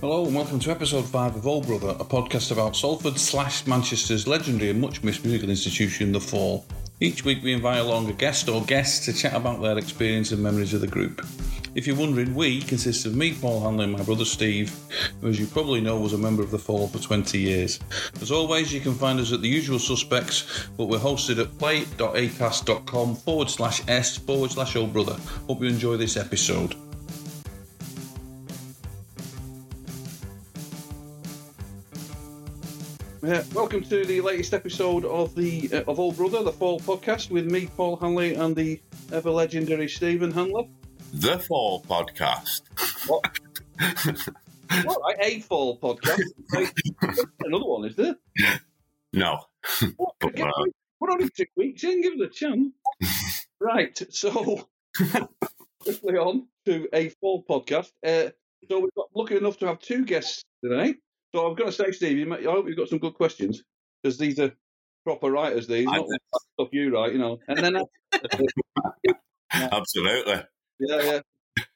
Hello and welcome to episode 5 of Old Brother, a podcast about Salford slash Manchester's legendary and much missed musical institution, The Fall. Each week we invite along a guest or guests to chat about their experience and memories of the group. If you're wondering, we consist of me, Paul Hanley, and my brother Steve, who as you probably know was a member of The Fall for 20 years. As always, you can find us at the usual suspects, but we're hosted at play.acast.com forward slash s forward slash old brother. Hope you enjoy this episode. Uh, welcome to the latest episode of the uh, of Old Brother, the Fall podcast, with me, Paul Hanley, and the ever legendary Stephen Hanley. The Fall Podcast. What? Right, a Fall podcast. Another one, is there? No. What? But, uh, We're only two weeks in. Give it a chance. right. So, quickly on to a Fall podcast. Uh, so we've got lucky enough to have two guests today. So I've got to say, Steve, you might, I hope you've got some good questions because these are proper writers. These, not stuff you write, you know. And then, Absolutely. yeah, yeah,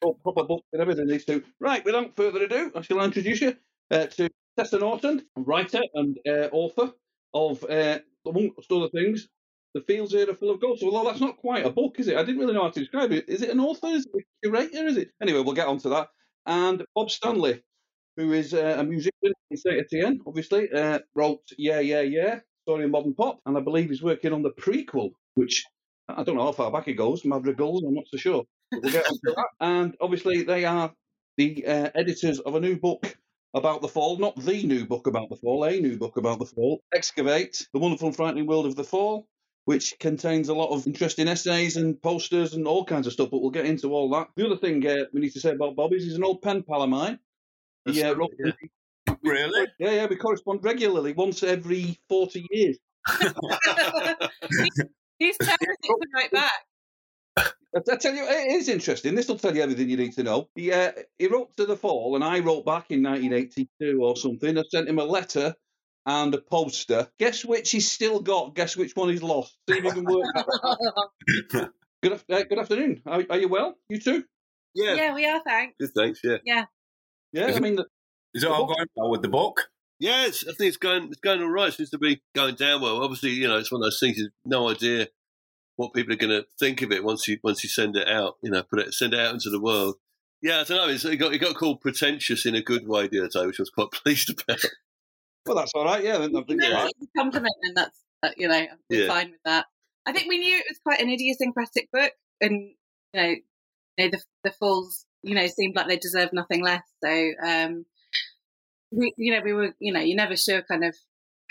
oh, proper book and everything. These two. Right. Without further ado, I shall introduce you uh, to Tessa Norton, writer and uh, author of uh, amongst other things. The fields here are full of gold. So, although that's not quite a book, is it? I didn't really know how to describe it. Is it an author? Is it a curator? Is it? Anyway, we'll get on to that. And Bob Stanley, who is uh, a musician in Etienne, obviously, uh, wrote Yeah, Yeah, Yeah, Story of Modern Pop, and I believe he's working on the prequel, which I don't know how far back it goes, Madrigals, I'm not so sure. We'll get on to that. And obviously, they are the uh, editors of a new book about the fall, not the new book about the fall, a new book about the fall, Excavate, The Wonderful and Frightening World of the Fall, which contains a lot of interesting essays and posters and all kinds of stuff, but we'll get into all that. The other thing uh, we need to say about Bob is he's an old pen pal of mine. He, uh, wrote, Really? yeah, yeah, we correspond regularly, once every 40 years. He's telling me to write back. I, I tell you, it is interesting. This will tell you everything you need to know. He, uh, he wrote to the fall, and I wrote back in 1982 or something. I sent him a letter and a poster. Guess which he's still got? Guess which one he's lost? See if you can work that. Good, uh, good afternoon. Are, are you well? You too? Yeah. Yeah, we are, thanks. Good, thanks. Yeah, Yeah, Is I mean, the, Is it all going well with the book? Yes, I think it's going. It's going all right. It seems to be going down well. Obviously, you know, it's one of those things. You've no idea what people are going to think of it once you once you send it out. You know, put it send it out into the world. Yeah, I don't know. It's, it got it got called pretentious in a good way the other day, which I was quite pleased about. well, that's all right. Yeah, I think I think No, you're right. it's a compliment, and that's uh, you know, I'm Yeah. fine with that. I think we knew it was quite an idiosyncratic book, and you know, you know the the falls, you know, seemed like they deserved nothing less. So, um, we, you know, we were, you know, you're never sure kind of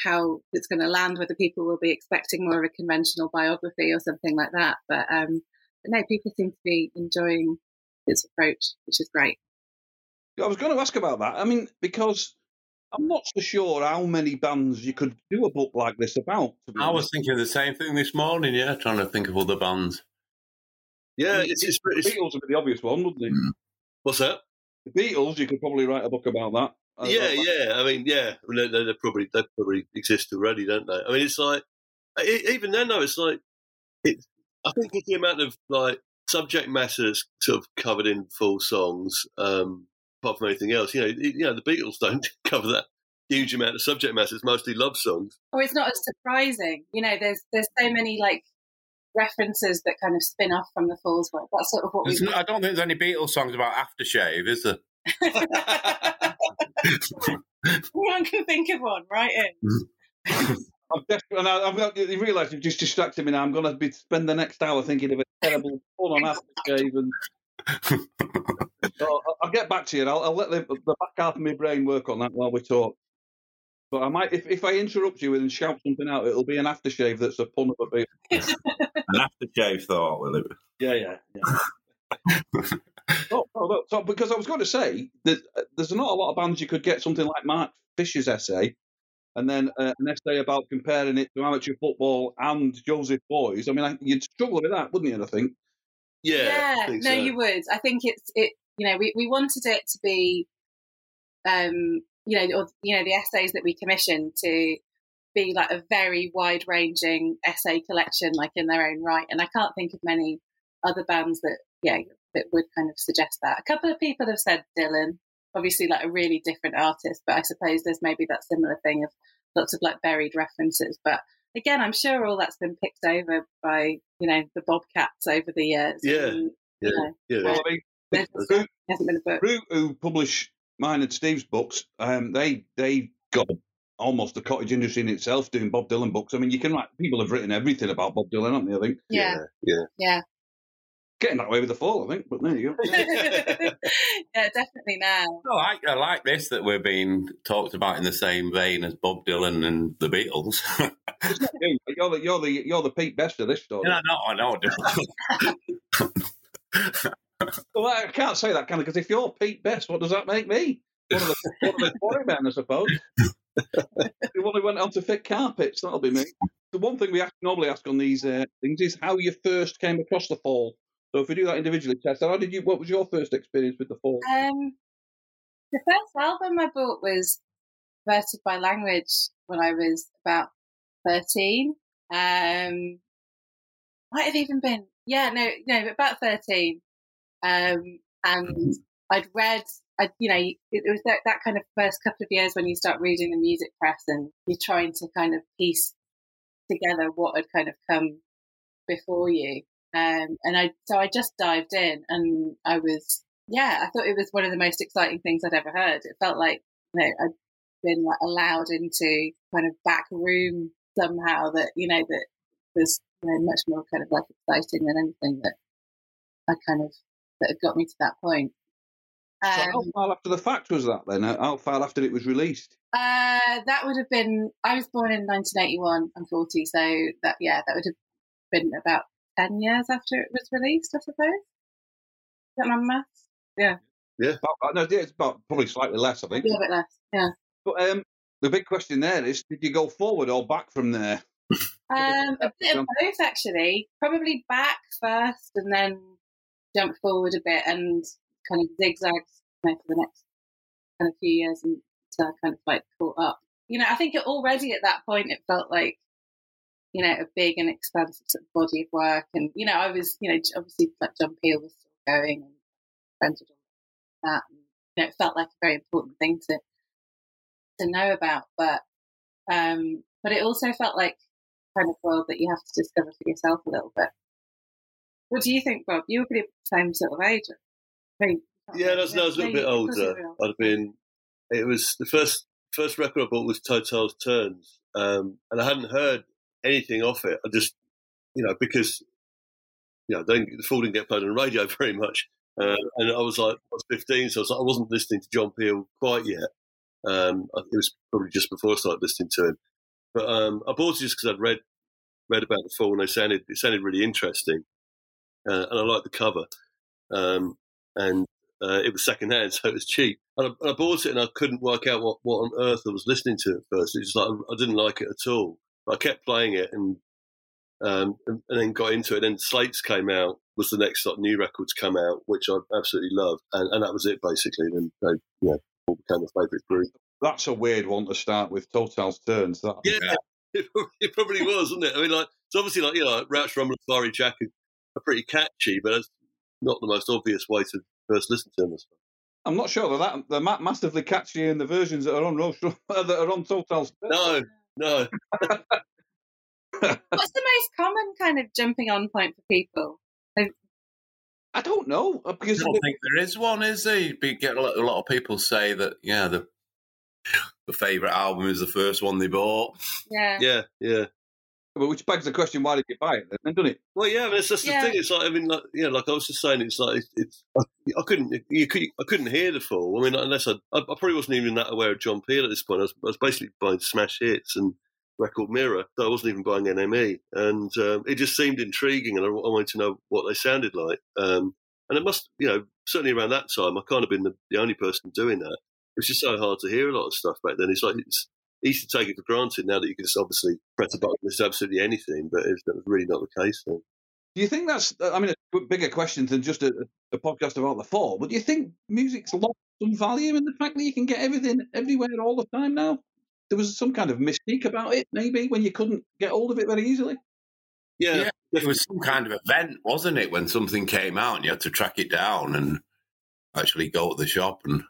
how it's going to land, whether people will be expecting more of a conventional biography or something like that. But, um, but no, people seem to be enjoying its approach, which is great. I was going to ask about that. I mean, because I'm not so sure how many bands you could do a book like this about. I was thinking the same thing this morning. Yeah, trying to think of other bands. Yeah, I it's, it's, the it's Beatles would be the obvious one, wouldn't it? what's that? The Beatles, you could probably write a book about that. Uh, yeah, uh, yeah. I mean, yeah. I mean, they, they probably they probably exist already, don't they? I mean, it's like e- even then, though, it's like it. I think it's the amount of like subject matter that's sort of covered in full songs, um, apart from anything else. You know, it- you know, the Beatles don't cover that huge amount of subject matter. It's mostly love songs. or it's not as surprising. You know, there's there's so many like references that kind of spin off from the Falls work. That's sort of what we. No- I don't think there's any Beatles songs about aftershave, is there? one can think of one, right in. Mm-hmm. I'm desperate, and I, I've got, you realise you've just distracted me now. I'm going to be spend the next hour thinking of a terrible pun on aftershave, and so I'll, I'll get back to you. I'll, I'll let the, the back half of my brain work on that while we talk. But I might, if, if I interrupt you and shout something out, it'll be an aftershave that's a pun of a bit. An aftershave thought, will it? Yeah, yeah, yeah. oh, oh, look, so because I was going to say that there's not a lot of bands you could get something like Mark Fisher's essay, and then uh, an essay about comparing it to amateur football and Joseph Beuys. I mean, I, you'd struggle with that, wouldn't you? I think. Yeah, I think no, so. you would. I think it's it. You know, we, we wanted it to be, um, you know, or, you know, the essays that we commissioned to be like a very wide ranging essay collection, like in their own right. And I can't think of many other bands that, yeah, that would kind of suggest that. A couple of people have said Dylan, obviously like a really different artist, but I suppose there's maybe that similar thing of lots of like buried references. But again, I'm sure all that's been picked over by, you know, the Bobcats over the years. Yeah. And, Yeah, you know, yeah. Well, I mean, there's Route, hasn't been a book. Who publish mine and Steve's books, um, they they got almost the cottage industry in itself doing Bob Dylan books. I mean, you can write. People have written everything about Bob Dylan, haven't they? I think Yeah. yeah. Yeah. getting that way with the fall. I think, but there you go. yeah, definitely now. I like I like this that we're being talked about in the same vein as Bob Dylan and the Beatles. You. You're the you're the you're the Pete Best of this story. I know, I know. Well, I can't say that, can I? Because if you're Pete Best, what does that make me? One of the one of the quarrymen, I suppose. the one who went on to fit carpets, that'll be me. The one thing we ask, normally ask on these uh, things is how you first came across the fall. So if we do that individually, Tessa, how did you? What was your first experience with the fall? Um, the first album I bought was Verted by Language when I was about 13. Um, might have even been, yeah, no, no, about 13. Um, and I'd read, I, you know, it, it was that, that kind of first couple of years when you start reading the music press and you're trying to kind of piece together what had kind of come before you. Um, and I, so I just dived in and I was, yeah, I thought it was one of the most exciting things I'd ever heard. It felt like, you know, I'd been like allowed into kind of back room somehow that, you know, that was you know, much more kind of like exciting than anything that I kind of, that had got me to that point. so how Um, far after the fact was that then? How far after it was released? uh, that would have been. I was born in 1981. I'm 40, so that yeah, that would have been about 10 years after it was released, I suppose. Is that my maths? Yeah, About, uh, no, it's about probably slightly less, I think. little bit less. Yeah. But um, the big question there is: Did you go forward or back from there? Um, a bit of both actually. Probably back first, and then jump forward a bit, and kind of zigzags you know, for the next kind of few years until I kind of like caught up. You know, I think it already at that point it felt like you know a big and expansive sort of body of work, and you know I was you know obviously like John Peel was still going, and friends with all that. And, you know, it felt like a very important thing to to know about, but um, but it also felt like kind of world that you have to discover for yourself a little bit. What do you think, Bob? You were pretty the same sort of age. Yeah, I was, I was a little bit older. I'd have been. It was the first first record I bought was Totale's Turns, um, and I hadn't heard anything off it. I just, you know, because you know, they, the Fool didn't get played on the radio very much, uh, and I was like, I was fifteen, so I, was like, I wasn't listening to John Peel quite yet. Um, it was probably just before I started listening to him, but um, I bought it just because I'd read read about the Fool, and they sounded it sounded really interesting, uh, and I liked the cover. Um, and uh, it was secondhand, so it was cheap. and I, I bought it and I couldn't work out what, what on earth I was listening to at first. It's like I didn't like it at all. But I kept playing it and um, and, and, then got into it. And then Slates came out was the next like, new records come out, which I absolutely loved, and, and that was it basically. Then they know all became a favourite group. That's a weird one to start with. Totale's Turns. That yeah, it, probably was, wasn't it? I mean, like it's obviously like you know, like, Rowche Rumble and Fiery Jack are pretty catchy, but it's not the most obvious way to first listen to them. I'm not sure that that they're massively catchy in the versions that are on Rush that are on Totale's. No, no. What's the most common kind of jumping on point for people? I don't know uh, because I don't think there is one, is there? You get a lot, a lot of people say that yeah, the the favorite album is the first one they bought. Yeah, yeah, yeah. But which begs the question: Why did you buy it? Then, doesn't it? Well, yeah, I mean, it's just yeah. the thing. It's like I mean, like yeah, like I was just saying, it's like it's, it's I couldn't you could I couldn't hear the Fall. I mean, unless I, I, I probably wasn't even that aware of John Peel at this point. I was, I was basically buying smash hits and record mirror. So I wasn't even buying NME, and um, it just seemed intriguing, and I, I, wanted to know what they sounded like. Um, and it must, you know, certainly around that time, I kind of been the, the, only person doing that. It was just so hard to hear a lot of stuff back then. It's like it's easy to take it for granted now that you can just obviously press a button and it's absolutely anything, but it's really not the case then. Do you think that's, I mean, a bigger question than just a, a podcast about the fall, but do you think music's lost some value in the fact that you can get everything everywhere all the time now? there was some kind of mystique about it, maybe when you couldn't get hold of it very easily. Yeah, yeah it was some kind of event, wasn't it? When something came out, and you had to track it down and actually go to the shop and.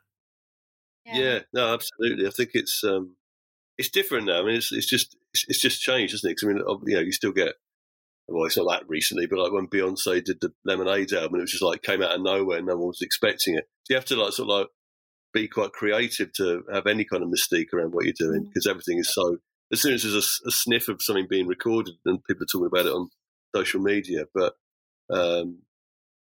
Yeah, yeah no, absolutely. I think it's um, it's different now. I mean, it's it's just it's, it's just changed, isn't it? Because I mean, you know, you still get well, it's not that recently, but like when Beyonce did the Lemonade album, it was just like came out of nowhere, no one was expecting it. So you have to like sort of like be quite creative to have any kind of mystique around what you're doing because mm. everything is so. As soon as there's a, a, sniff of something being recorded, and people are talking about it on social media, but um,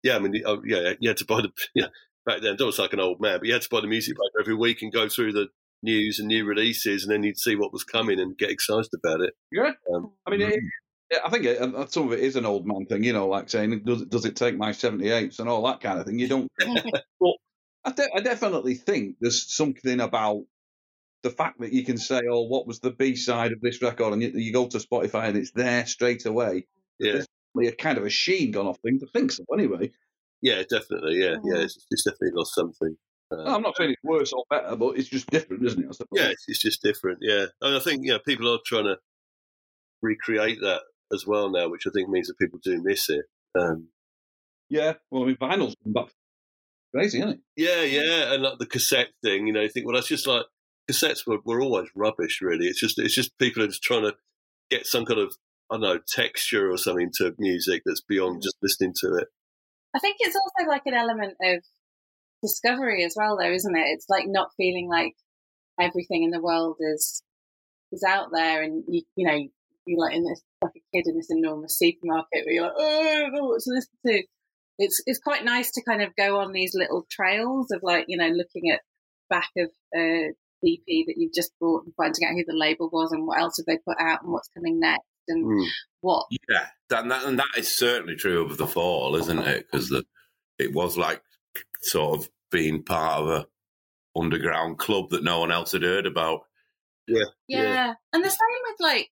yeah, I mean, oh, yeah, you had to buy the yeah back then. Don't like an old man, but you had to buy the music paper every week and go through the news and new releases, and then you'd see what was coming and get excited about it. Yeah, um, I mean, it, mm. I think it, uh, some of it is an old man thing, you know, like saying, "Does it does it take my 78s and all that kind of thing?" You don't. but I, de- I definitely think there's something about the fact that you can say, "Oh, what was the B side of this record?" and you, you, go to Spotify and it's there straight away. Yeah, there's a kind of a sheen gone off things. I think so, anyway. Yeah, definitely. Yeah, yeah, mm. it's, it's definitely lost something. Um, I'm not saying it's worse or better, but it's just different, isn't it? Yeah, it's, it's, just different. Yeah, and I think yeah, people are trying to recreate that as well now, which I think means that people do miss it. Um, yeah, well, I mean, vinyl's come back crazy, isn't it? Yeah, yeah, and like the cassette thing, you know, you think, well, that's just like cassettes were, were always rubbish. Really, it's just it's just people are just trying to get some kind of I don't know texture or something to music that's beyond just listening to it. I think it's also like an element of discovery as well, though, isn't it? It's like not feeling like everything in the world is is out there, and you you know you're like in this like a kid in this enormous supermarket where you're like, oh, I don't know what to it's it's quite nice to kind of go on these little trails of like you know looking at back of a EP that you've just bought and finding out who the label was and what else have they put out and what's coming next and mm. what. Yeah, that, and that, and that is certainly true of the fall, isn't it? Because it was like sort of being part of a underground club that no one else had heard about. Yeah, yeah, yeah. and the same with like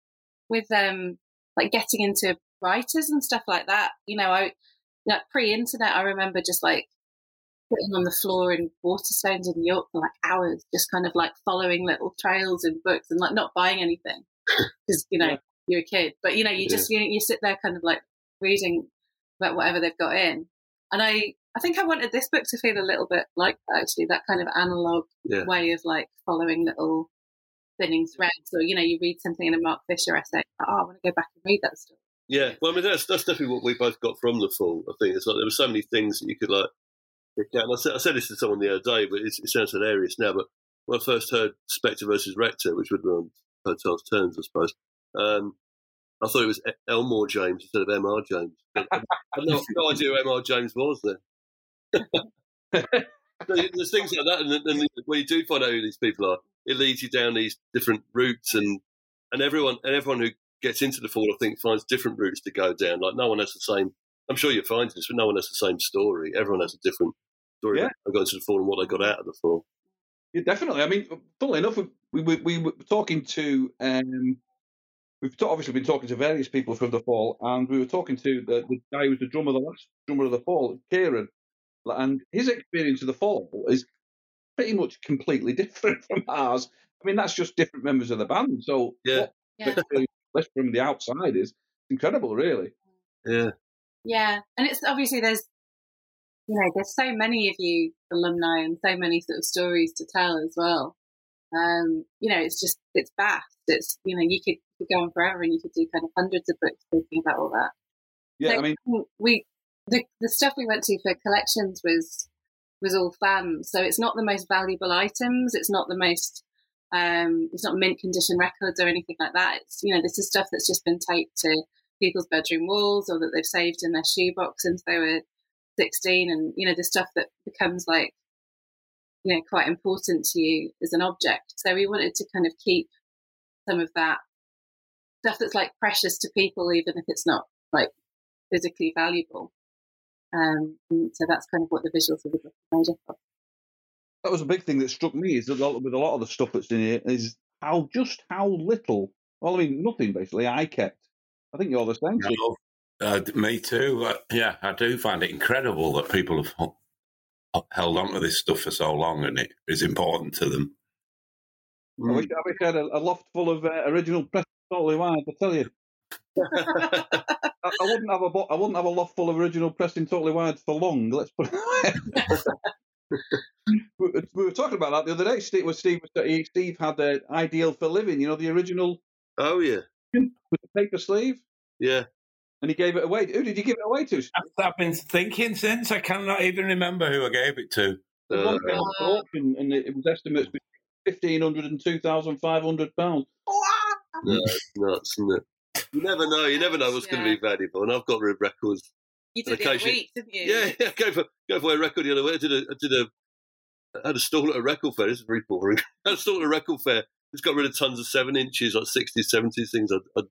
with um like getting into writers and stuff like that. You know, I like pre-internet, I remember just like sitting on the floor in Waterstones in New York for like hours, just kind of like following little trails in books and like not buying anything because you know yeah. you're a kid, but you know you just you, you sit there kind of like reading about whatever they've got in, and I I think I wanted this book to feel a little bit like that, actually that kind of analog yeah. way of like following little spinning threads, or you know you read something in a Mark Fisher essay, oh I want to go back and read that stuff. Yeah, well, I mean that's that's definitely what we both got from the fall. I think it's like there were so many things that you could like pick out. And I said, I said this to someone the other day, but it sounds hilarious now. But when I first heard Spectre versus Rector, which would be on Totale's Turns, I suppose, um, I thought it was Elmore James instead of M.R. James. I had no, no idea who M.R. James was then. There's things like that, and, and when you do find out who these people are, it leads you down these different routes, and and everyone and everyone who gets into the fall, I think, finds different routes to go down. Like no one has the same. I'm sure you find this, but no one has the same story. Everyone has a different story. Yeah. I got into the fall and what I got out of the fall. Yeah, definitely. I mean, funnily enough, we we, we, we were talking to um, we've obviously been talking to various people from the fall, and we were talking to the, the guy who was the drummer, the last drummer of the fall, Keiron, and his experience of the fall is pretty much completely different from ours. I mean, that's just different members of the band. So Yeah. what Yeah. from the outside is incredible, really. Yeah. Yeah, and it's obviously there's you know there's so many of you alumni and so many sort of stories to tell as well. Um, you know, it's just it's vast. It's you know you could, could go on forever and you could do kind of hundreds of books talking about all that. Yeah, So I mean, we the the stuff we went to for collections was was all fans. So it's not the most valuable items. It's not the most um, it's not mint condition records or anything like that. It's you know this is stuff that's just been taped to people's bedroom walls or that they've saved in their shoebox since they were 16 and you know the stuff that becomes like you know quite important to you as an object so we wanted to kind of keep some of that stuff that's like precious to people even if it's not like physically valuable um and so that's kind of what the visuals of the book are made up of that was a big thing that struck me is that with a lot of the stuff that's in here is how just how little. Well, I mean, nothing basically. I kept. I think you're the same. No, uh, me too. Uh, yeah, I do find it incredible that people have held on to this stuff for so long and it is important to them. I wish, I wish I had a, a loft full of uh, original press Totally Wired. I tell you, I, I wouldn't have a bo- I wouldn't have a loft full of original Preston totally wired for long. Let's put it we, we were talking about that the other day. Steve, was Steve, Steve had the ideal for living. You know, the original Oh yeah. with the paper sleeve, Yeah. and he gave it away. Who did you give it away to? I've, I've been thinking since. I cannot even remember who I gave it to. The one Uh, came off auction, and it, it was estimated between fifteen hundred and two thousand five hundred pounds. no, it's nuts, isn't it? You never know. You never know what's going to be valuable. And I've got rid records. you did it a week didn't you Yeah, yeah. Go for go for a record the other way. I did a I did a I had a stall at a record fair. This is very boring. I had a stall at a record fair. Just got rid of tons of seven inches, like 60s, 70s things. I, I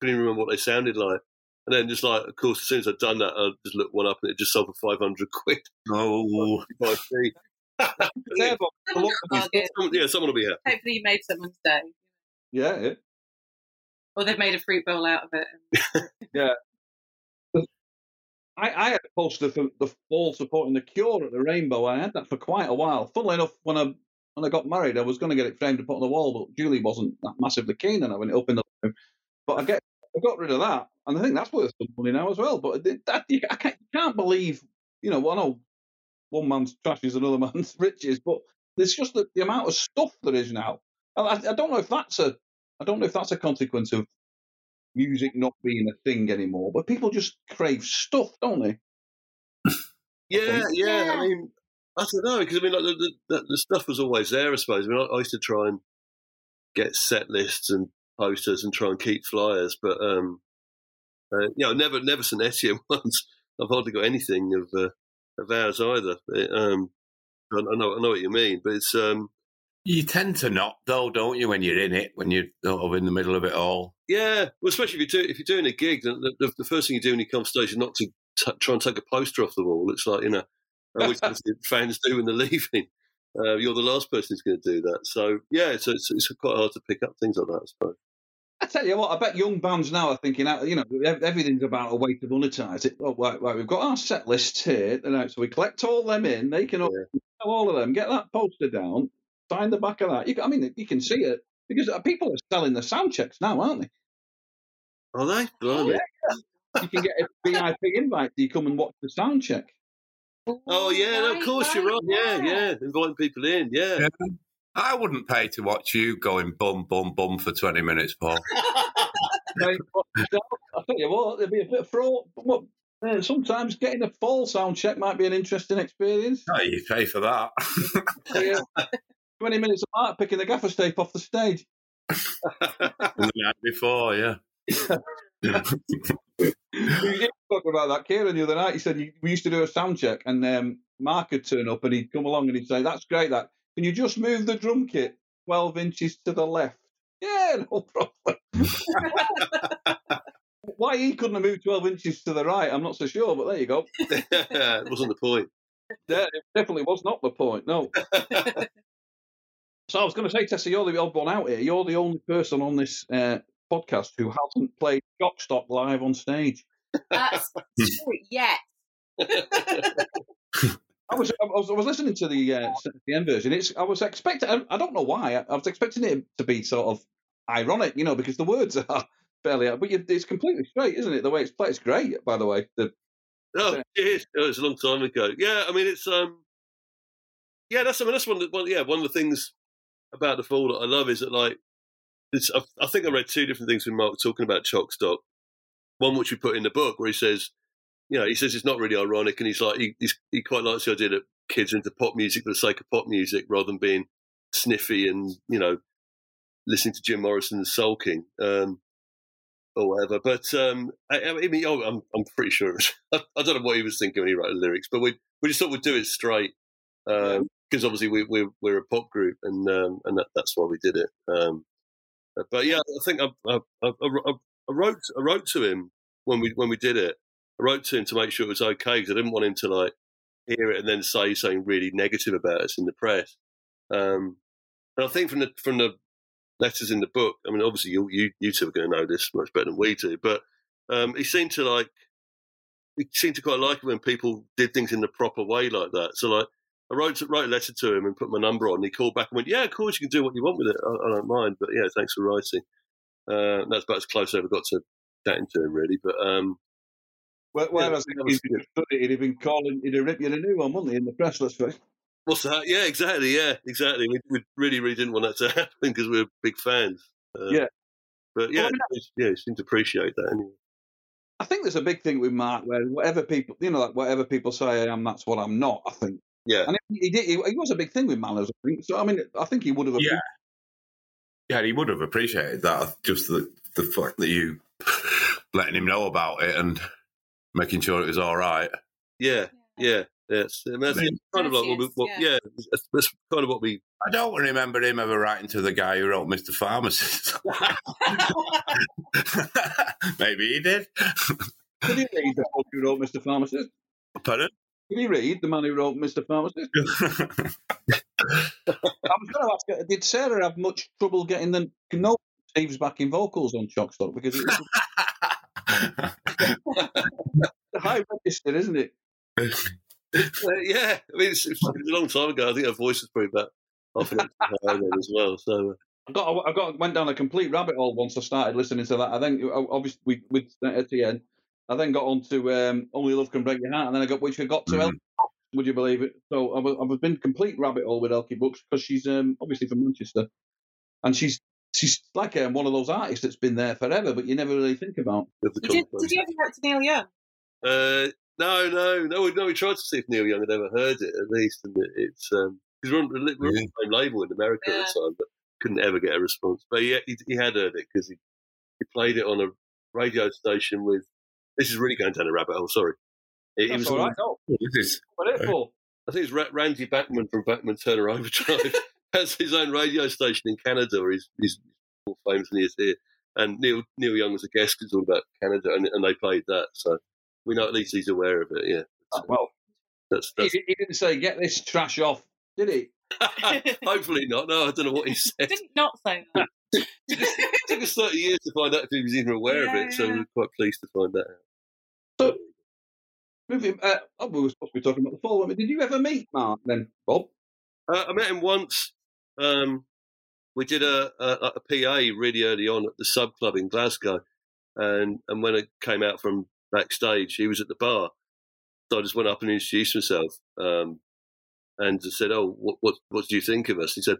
couldn't even remember what they sounded like. And then just like, of course, as soon as I'd done that, I just looked one up and it just sold for 500 quid. Oh, 55p. Yeah, but the look of his- Bargain. Someone- will be happy. hopefully you made someone's day yeah, yeah. Or they've made a fruit bowl out of it yeah. I, I had a poster for the fall supporting the Cure at the Rainbow. I had that for quite a while. Funnily enough, when I when I got married, I was going to get it framed and put on the wall, but Julie wasn't that massively keen and I went up in the room. But I get I got rid of that, and I think that's worth some money now as well. But that you, I can't, you can't believe, you know, one one man's trash is another man's riches, but there's just the, the amount of stuff there is now. I, I don't know if that's a I don't know if that's a consequence of music not being a thing anymore, but people just crave stuff, don't they? Yeah, yeah. Yeah. I mean, I don't know because I mean, like the, the the stuff was always there. I suppose. I mean, I, I used to try and get set lists and posters and try and keep flyers, but um, uh, you know, never never St Etienne ones. I've hardly got anything of uh, of ours either. It, um, I, I know I know what you mean, but it's um, you tend to not, though, don't you, when you're in it, when you're sort of in the middle of it all? yeah. Well, especially if you're do, if you're doing a gig, then the, the, the first thing you do when you come on stage is not to t- try and take a poster off the wall. It's like you know, which fans do when they're leaving. Uh, you're the last person who's going to do that. So yeah, it's, it's it's quite hard to pick up things like that. I suppose. I tell you what, I bet young bands now are thinking, you know, everything's about a way to monetize it. Oh, right, right, we've got our set lists here, you know, so we collect all them in. They can all, sell all of them, get that poster down, sign the back of that. You can, I mean, you can see it because uh, people are selling the sound checks now, aren't they? Are they? Blimey. You can get a VIP invite. Do you come and watch the sound check? Oh yeah, no, of course you're right. Yeah, yeah, inviting people in. Yeah. I wouldn't pay to watch you going bum, bum, bum for 20 minutes, Paul. I'll tell you what, there'd be a bit of fraud. But, uh, sometimes getting a full sound check might be an interesting experience. oh, you pay for that. Yeah, 20 minutes of art picking the gaffer's tape off the stage. the night before, yeah. we did talk about that. Keiron the other night, he said we used to do a sound check, and um, Mark would turn up and he'd come along and he'd say, "That's great. That can you just move the drum kit twelve inches to the left?" Yeah, no problem. Why he couldn't have moved twelve inches to the right, I'm not so sure. But there you go. it wasn't the point. Yeah, it definitely was not the point. No. So I was going to say, Tessa, you're the odd one out here. You're the only person on this uh, podcast who hasn't played Jockstock live on stage. That's true. Yes. I was, I was I was listening to the uh, the end version. It's I was expecting. I, I don't know why. I, I was expecting it to be sort of ironic, you know, because the words are fairly. But you, it's completely straight, isn't it? The way it's played, it's great. By the way, the, Oh, it is. Oh, it was a long time ago. Yeah, I mean, it's um, yeah, that's I mean, that's one. Of the, one yeah, one of the things about the fall that I love is that like, it's. I, I think I read two different things with Mark talking about chalk stock. One which we put in the book where he says, you know, he says it's not really ironic, and he's like, he he's, he quite likes the idea that kids are into pop music for the sake of pop music rather than being sniffy and you know, listening to Jim Morrison and sulking. Um, or whatever. But um, I, I mean, oh, I'm I'm pretty sure. I don't know what he was thinking when he wrote the lyrics, but we we just thought we'd do it straight because obviously we, we we're a pop group and um, and that, that's why we did it. Um, but yeah, I think I, I, I, I, wrote I wrote to him when we when we did it. I wrote to him to make sure it was okay because I didn't want him to like hear it and then say something really negative about us in the press. Um, and I think from the from the letters in the book. I mean, obviously you you, you two are going to know this much better than we do, but um, he seemed to like he seemed to quite like it when people did things in the proper way like that. So like I wrote wrote a letter to him and put my number on. He called back and went, "Yeah, of course you can do what you want with it. I, I don't mind, but yeah, thanks for writing." Uh, that's about as close as I ever got to chatting to him, really. But um, well, whereas yeah, he'd, he'd have been calling, he'd have ripped you a new one, wouldn't he, in the press, let's face What's that? Yeah, exactly. Yeah, exactly. We, we really, really didn't want that to happen because we are big fans. Uh, yeah. But yeah, well, I mean, yeah, seem to appreciate that anyway. I think there's a big thing with Mark where whatever people, you know, like whatever people say I am, that's what I'm not. I think. Yeah. And he, he did. He, he, was a big thing with Manners. I think. So I mean, I think he would have. Yeah. Yeah, he would have appreciated that. Just the the fact that you letting him know about it and making sure it was all right. Yeah. Yeah. Yes, and that's kind of like what, we, what yeah. yeah, that's kind of what we. I don't remember him ever writing to the guy who wrote Mr. Pharmacist. Maybe he did. Did he read the book who wrote Mr. Pharmacist? Pardon? Did he read the man who wrote Mr. Pharmacist? I was going to ask, did Sarah have much trouble getting the no Steve's backing vocals on Chalkstock because it's a high register, isn't it? uh, yeah, I mean, it's, it's, a long time ago. I think her voice was pretty bad off as well. So. Uh, I got, I got, went down a complete rabbit hole once I started listening to that. I think, obviously, we, with Etienne, I then got on to um, Only Love Can Break Your Heart, and then I got, which I got to mm. Elkie would you believe it? So I've, I've been complete rabbit hole with Elkie Brooks because she's um, obviously from Manchester, and she's she's like um, one of those artists that's been there forever, but you never really think about. Did you, did you ever write to Neil Young? Uh, no, no, no. We, no, we tried to see if Neil Young had ever heard it at least, and it, it's because um, we're, on, we're on the same label in America yeah. at the time, but couldn't ever get a response. But he he, he had heard it because he he played it on a radio station with. This is really going down a rabbit hole. Sorry, it, That's it was all right. Oh, this is what it for? I think it's Randy Bachman from Bachman Turner Overdrive has his own radio station in Canada. Where he's, he's more famous than he is here. And Neil Neil Young was a guest. It's all about Canada, and, and they played that. So we know at least he's aware of it. Yeah. Oh, well, that's, that's... He, he, didn't say get this trash off, did he? Hopefully not. No, I don't know what he said. Did not say that. it took us 30 years to find out if he was even aware yeah, of it, so yeah. we are quite pleased to find that out. So, moving, uh, oh, we were supposed to be talking about the fall. Did you ever meet Mark then, Bob? Uh, I met him once. Um, we did a, a, a, PA really early on at the Sub Club in Glasgow, and and when I came out from backstage. He was at the bar. So I just went up and introduced myself um, and said, Oh, what, what, what do you think of us? He said,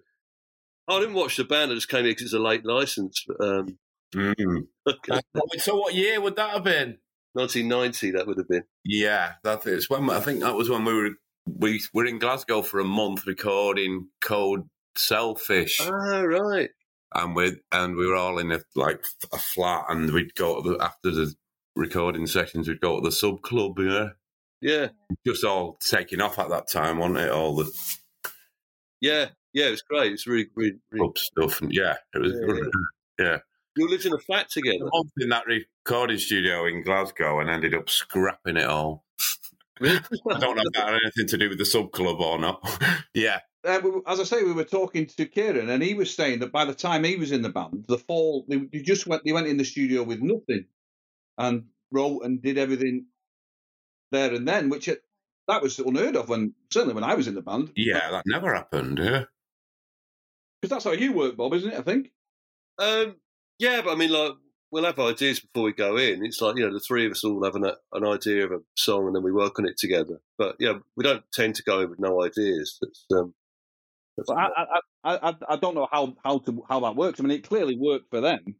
oh, I didn't watch the band. I just came here because it's a late license. Um, mm. okay. so what year would that have been? 1990, that would have been. Yeah, that is when I think that was when we were we were in Glasgow for a month recording Code Selfish. Ah, right. And we and we were all in a like a flat, and we'd go the, after the recording sessions, we'd go to the sub club, yeah. Yeah. Just all taking off at that time, wasn't it? All the Yeah, yeah, it was great. It was really, really, really... stuff and yeah, it was yeah. yeah. You lived in a flat together. I was in that recording studio in Glasgow and ended up scrapping it all. I don't know if that had anything to do with the sub club or not. yeah, uh, as I say, we were talking to Keiron, and he was saying that by the time he was in the band, the fall they, they just went. They went in the studio with nothing, and wrote and did everything there and then, which it, that was unheard of when certainly when I was in the band. Yeah, that never happened. Yeah. Because that's how you work, Bob, isn't it? I think. Um, yeah, but I mean, like, we'll have ideas before we go in. It's like, you know, the three of us all have an, an idea of a song and then we work on it together. But yeah, we don't tend to go in with no ideas. That's, um, that's But I, I, I, I, don't know how, how to how that works. I mean, it clearly worked for them,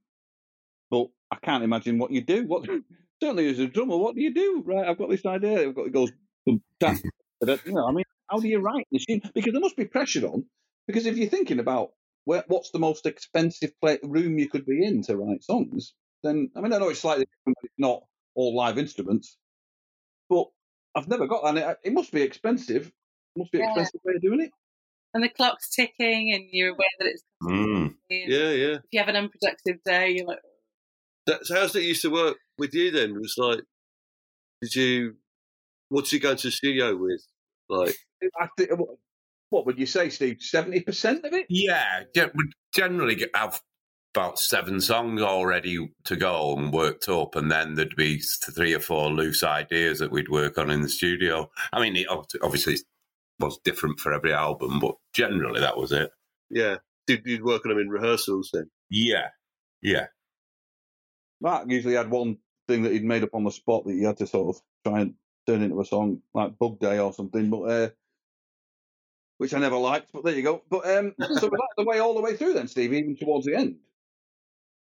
but I can't imagine what you do. What certainly as a drummer, what do you do? Right, I've got this idea. I've got, it goes, boom, you know, I mean, how do you write this? Because there must be pressure on. Because if you're thinking about where, what's the most expensive play, room you could be in to write songs, then I mean, I know it's slightly different, but it's not all live instruments. But I've never got that. It, it must be expensive. It must be Yeah. expensive way of doing it. And the clock's ticking, and you're aware that it's. Mm. yeah, yeah. If you have an unproductive day, you're like, That's how's it used to work with you then? It was like, did you, what did you go into the studio with? Like, I think, what would you say, Steve? Seventy percent of it? Yeah, we generally have about seven songs already to go and worked up, and then there'd be three or four loose ideas that we'd work on in the studio. I mean, obviously, it obviously was different for every album, but generally that was it. yeah, did you work on them in rehearsals then? Yeah, yeah. Mark usually had one thing that he'd made up on the spot that you had to sort of try and turn into a song, like Bug Day or something, but uh, which I never liked. But there you go. But um, so was that the way all the way through then, Steve, even towards the end.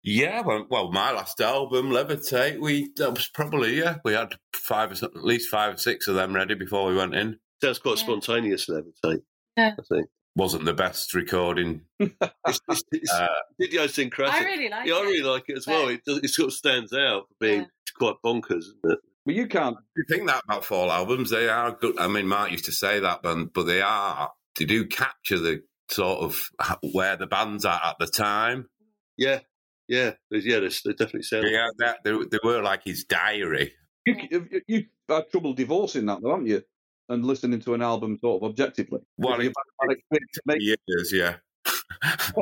Yeah, well, well, my last album, Levitate, we that was probably yeah, we had five, or so- at least five or six of them ready before we went in. Sounds quite Yeah. spontaneous, levitate. Yeah. I think. Wasn't the best recording. It's, it's, it's Uh, idiosyncratic. I really like yeah, I it. really like it as well. It, does, it sort of stands out for being Yeah. quite bonkers, isn't it? But you can't. you think that about fall albums? They are good. I mean, Mark used to say that, but but they are. They do capture the sort of where the band's at at the time. Yeah, yeah, there's, yeah. There's, they definitely sound. Yeah, that they, they were like his diary. You, you, you've had trouble divorcing that, though, haven't you? And listening to an album sort of objectively. Well, You've had that to make- Years, yeah.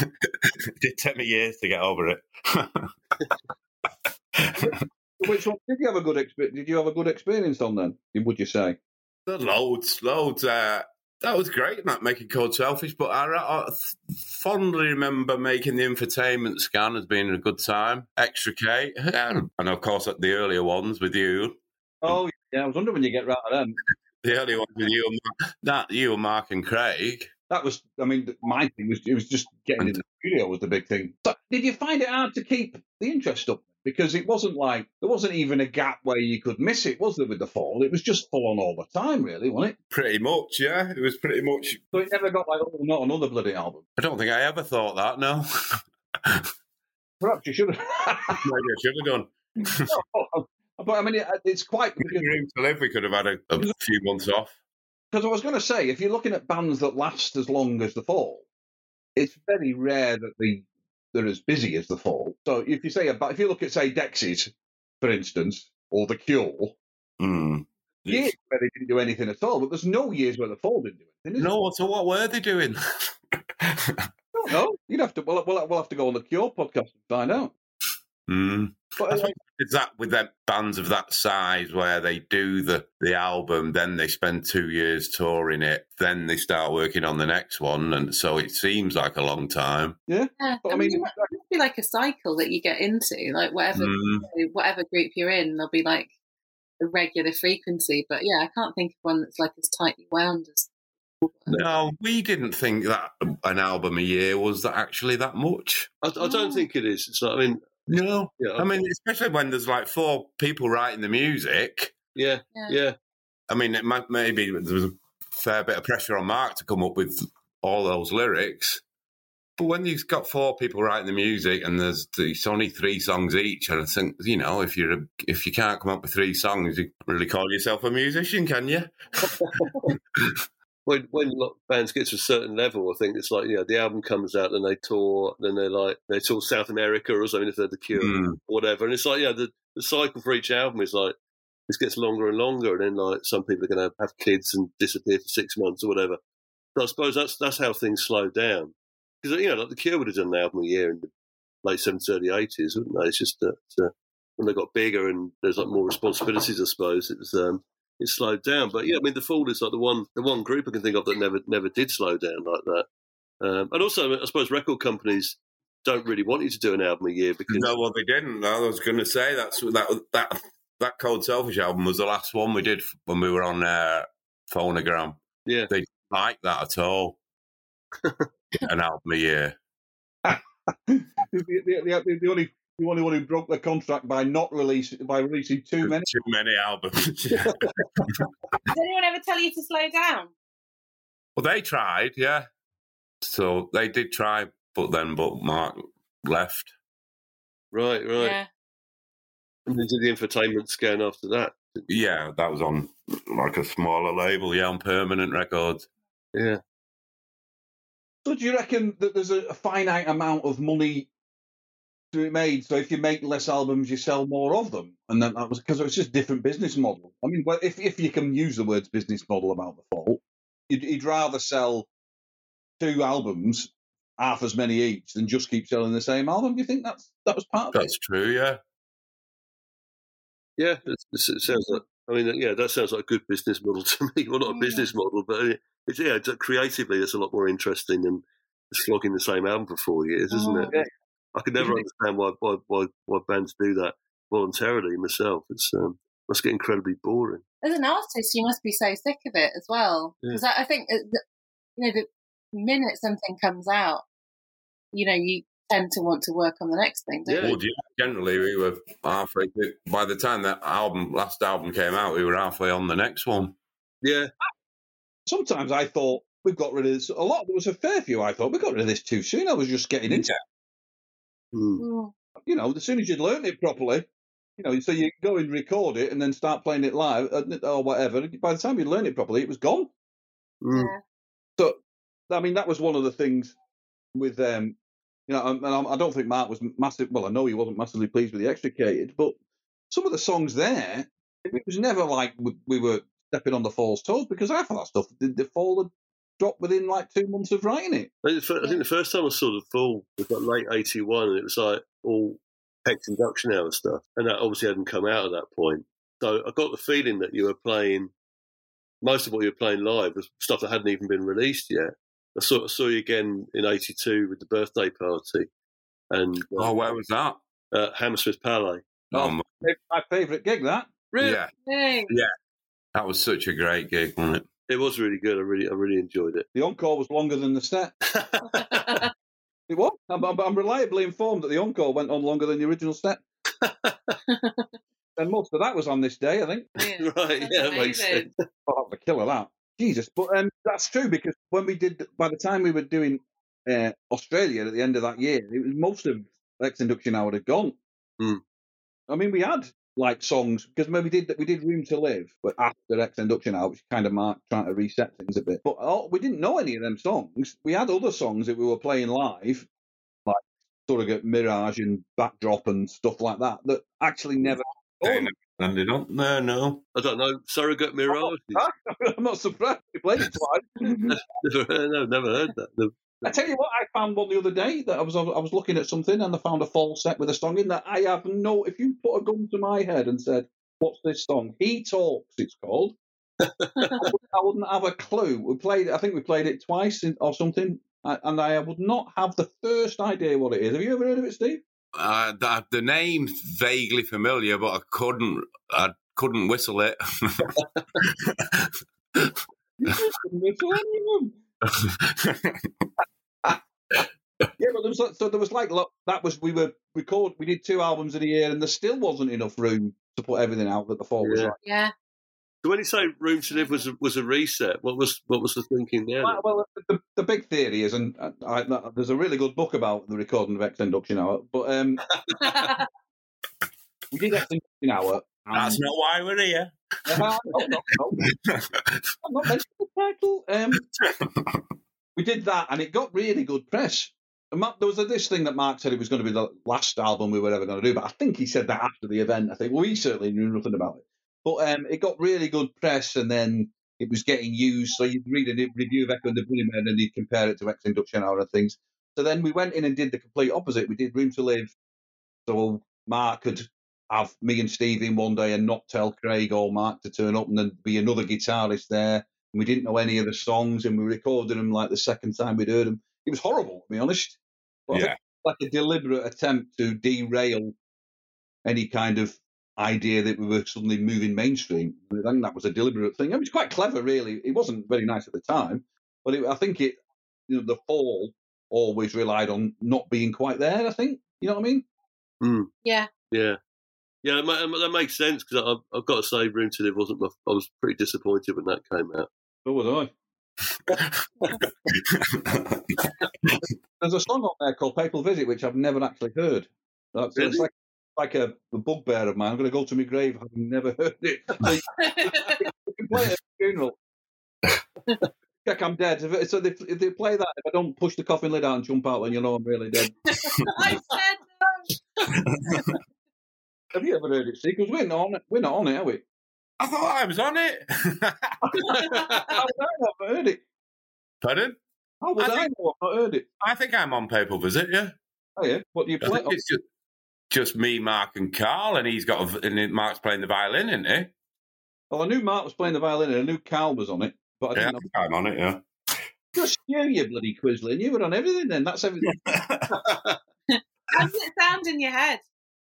it did take me years to get over it. Which one did you have a good experience? Did you have a good experience on then? Would you say? loads, loads. Uh, that was great, not making Code Selfish, but I, I fondly remember making the infotainment scan as being a good time. Extricate, and of course the earlier ones with you. Oh yeah, I was wondering when you get right to them. The earlier ones with you, and Mark, that you and Mark and Craig. That was, I mean, my thing was it was just getting in the studio was the big thing. So, did you find it hard to keep the interest up? Because it wasn't like there wasn't even a gap where you could miss it, was there? With the fall, it was just full on all the time, really, wasn't it? Pretty much, yeah. It was pretty much. So it never got like, oh, not another bloody album. I don't think I ever thought that. No, Perhaps you should have. maybe I should have done. but I mean, it, uh, it's quite Dream to live. We could have had a, a few months off. because I was going to say, if you're looking at bands that last as long as the fall, it's very rare that they they're as busy as the fall. So if you say about, if you look at say Dexys, for instance, or the Cure, Mm. years where they didn't do anything at all, but there's no years where the fall didn't do anything. Is there? No, so what were they doing? no. You'd have to. We'll, we'll, we'll have to go on the Cure podcast and find out. Mm. But I uh, think it's that with them bands of that size where they do the, the album, then they spend two years touring it, then they start working on the next one, and so it seems like a long time. yeah, Yeah, But I I mean, mean, it must be like a cycle that you get into. Like whatever Mm. whatever group you're in, there'll be like a regular frequency. But yeah, I can't think of one that's like as tightly wound as. No, we didn't think that an album a year was that actually that much. I, I don't think it is. It's like, I mean, No, yeah, I mean, especially when there's like four people writing the music. yeah, Yeah. yeah. I mean, it might, maybe there was a fair bit of pressure on Mark to come up with all those lyrics. But when you've got four people writing the music and there's it's only three songs each, and I think you know if you're a, if you can't come up with three songs, you can't really call yourself a musician, can you? when when bands get to a certain level, I think it's like you know the album comes out, then they tour, then they like they tour South America or something if they're the Cure Mm. or whatever, and it's like yeah the the cycle for each album is like this gets longer and longer, and then like some people are going to have kids and disappear for six months or whatever. So I suppose that's that's how things slow down. Because you know, like the Cure would have done an album a year in the late seventies, early eighties, wouldn't they? It's just that uh, when they got bigger and there's like more responsibilities, I suppose it was um, it slowed down. But yeah, I mean, the Fall is like the one the one group I can think of that never never did slow down like that. Um, and also, I suppose record companies don't really want you to do an album a year because No, well, they didn't. I was going to say that's that that that Code: Selfish album was the last one we did when we were on uh, Phonogram. yeah, They didn't like that at all. An album a year. the, the, the, the only the only one who broke the contract by not releasing by releasing too many. Too many albums. Does anyone ever tell you to slow down? well, they tried, yeah. So they did try, but then but Mark left. right, right. Yeah. And then did the infotainment scan after that. Yeah, that was on like a smaller label, yeah, on Permanent Records. Yeah, So do you reckon that there's a, a finite amount of money to be made? So if you make less albums, you sell more of them, and then that was because it's just different business model. I mean, well, if if you can use the words business model about the Fall, you'd, you'd rather sell two albums, half as many each, than just keep selling the same album. Do you think that's that was part of it? That's true, yeah. yeah. It's, it's, it sounds like. I mean, yeah, that sounds like a good business model to me. Well, not a business model, but it's yeah, it's, uh, creatively, it's a lot more interesting than slogging the same album for four years, isn't oh, it? Yeah. I could never understand why why why, why bands do that voluntarily myself. It's um, must get incredibly boring. As an artist, you must be so sick of it as well. Yeah. Because I I think, uh, you know, the minute something comes out, you know, you tend to want to work on the next thing, don't Yeah. you? Well, generally, we were halfway through. By the time that album, last album came out, we were halfway on the next one. Yeah, Sometimes I thought we've got rid of this. A lot. There was a fair few. I thought we got rid of this too soon. I was just getting into. Mm. Mm. you know, as soon as you'd learned it properly, you know, so you go and record it and then start playing it live uh, or whatever. By the time you learned it properly, it was gone. Mm. Yeah. So, I mean, that was one of the things with, um, you know, and I don't think Mark was massive. Well, I know he wasn't massively pleased with the extricated, but some of the songs there, it was never like we- we were stepping on the Fall's toes because half of that stuff, the, the Fall had dropped within like two months of writing it. I think, the fir- I think the first time I saw the Fall It was like late '81, and it was like all Hex Enduction Hour stuff, and that obviously hadn't come out at that point. So I got the feeling that you were playing most of what you were playing live was stuff that hadn't even been released yet. I saw, I saw you again in '82 with the birthday party, and Oh, where was that? uh, Hammersmith Palais. Oh, my- My favourite gig, that. Really? Yeah, Yay. that was such a great gig, wasn't it? It was really good. I really, I really enjoyed it. The encore was longer than the set. It was. I'm, I'm, I'm reliably informed that the encore went on longer than the original set. and most of that was on this day, I think. Brilliant. right? That's Yeah, that makes amazing. sense. Oh, that was a killer, that. Jesus. But um, that's true because when we did, by the time we were doing uh, Australia at the end of that year, it was most of Hex Enduction Hour had gone. Hmm. I mean, we had like songs because when we did we did Room to Live, but after Hex Enduction Hour, which kind of marked trying to reset things a bit. But oh, we didn't know any of them songs. We had other songs that we were playing live, like Surrogate Mirage and Backdrop and stuff like that, that actually hmm. never. They never landed on there, no. I don't know. Surrogate Mirage. I'm not surprised we played it twice. never, no, never heard that. I tell you what, I found one the other day that I was I was looking at something and I found a full set with a song in that I have no. If you put a gun to my head and said, "What's this song?" He talks. It's called. I, wouldn't, have a clue. We played. I think we played it twice in, or something, and I would not have the first idea what it is. Have you ever heard of it, Steve? Uh, the, the name's vaguely familiar, but I couldn't. I couldn't whistle it. Whistle any of them. Yeah, but there was like- so there was like look, that was we were record. We did two albums in a year, and there still wasn't enough room to put everything out that the fall was Yeah. like. Yeah. So when you say Room to Live was a, was a reset, what was what was the thinking there? Well, well, the, the big theory is, and I, I, there's a really good book about the recording of Hex Enduction Hour, but um, we did Hex Enduction Hour. and- That's not why we're here. Uh, no, no, no. I'm not mentioning the title. Um, we did that, and it got really good press. There was this thing that Mark said it was going to be the last album we were ever going to do, but I think he said that after the event. I think we certainly knew nothing about it, but um, it got really good press, and then it was getting used. So you'd read a review of Echo and the Bunnymen and you'd compare it to Hex Enduction Hour and things. So then we went in and did the complete opposite. We did Room to Live. So Mark could have me and Steve in one day and not tell Craig or Mark to turn up and then be another guitarist there. And we didn't know any of the songs and we recorded them like the second time we'd heard them. It was horrible, to be honest. But Yeah. like a deliberate attempt to derail any kind of idea that we were suddenly moving mainstream. I think that was a deliberate thing. I It was quite clever, really. It wasn't very nice at the time, but it, I think it, you know, the fall always relied on not being quite there. I think you know what I mean. Mm. Yeah. Yeah. Yeah, that makes sense because I've, I've got to say, Room to Live wasn't my. I was pretty disappointed when that came out. So was I. There's a song on there called "Papal Visit," which I've never actually heard. That's it's like like a, a bugbear of mine. I'm going to go to my grave having never heard it. You can play it at a funeral. Check I'm dead. If, so if, if they play that, if I don't push the coffin lid out and jump out, then you know I'm really dead. I said no. Have you ever heard it, Steve? Because we're not on it. We're not on it, are we? I thought I was on it. How would I not have heard it? Pardon? How would I I, think- know I've heard it? I think I'm on Papal Visit, yeah. Oh yeah. What do you play? think it's just, just me, Mark, and Carl, and he's got a, and Mark's playing the violin, isn't he? Well, I knew Mark was playing the violin, and I knew Carl was on it, but I Yeah, didn't know. I'm on it, yeah. Just you, you bloody Quisling. You were on everything then. That's everything. How does it sound in your head?